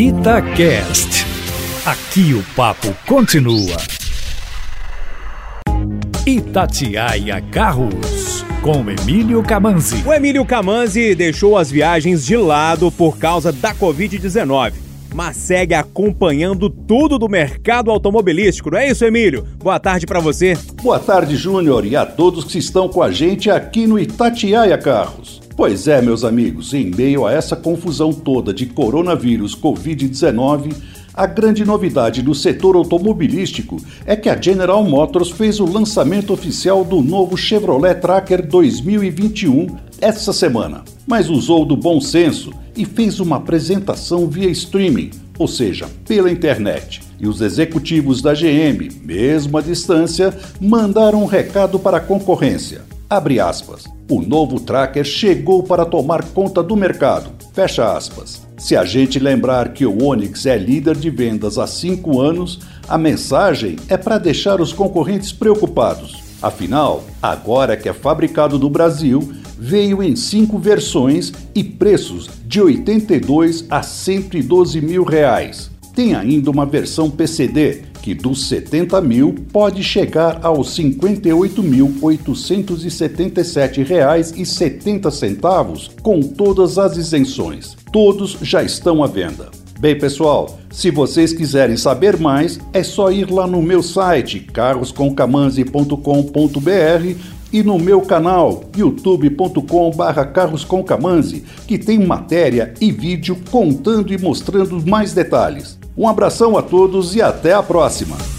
Itacast. Aqui o papo continua. Itatiaia Carros, com Emílio Camanzi. O Emílio Camanzi deixou as viagens de lado por causa da Covid-19, mas segue acompanhando tudo do mercado automobilístico, não é isso, Emílio? Boa tarde para você. Boa tarde, Júnior, e a todos que estão com a gente aqui no Itatiaia Carros. Pois é, meus amigos, em meio a essa confusão toda de coronavírus Covid-19, a grande novidade do setor automobilístico é que a General Motors fez o lançamento oficial do novo Chevrolet Tracker 2021 essa semana, mas usou do bom senso e fez uma apresentação via streaming, ou seja, pela internet. E os executivos da GM, mesmo à distância, mandaram um recado para a concorrência. Abre aspas. O novo tracker chegou para tomar conta do mercado. Fecha aspas. Se a gente lembrar que o Onix é líder de vendas há cinco anos, a mensagem é para deixar os concorrentes preocupados. Afinal, agora que é fabricado no Brasil, veio em cinco versões e preços de 82 a 112 mil reais. Tem ainda uma versão PCD, que dos 70 mil pode chegar aos R$ 58.877,70 com todas as isenções. Todos já estão à venda. Bem, pessoal, se vocês quiserem saber mais, é só ir lá no meu site carrosconcamanzi.com.br e no meu canal youtube.com/barra que tem matéria e vídeo contando e mostrando mais detalhes. Um abração a todos e até a próxima!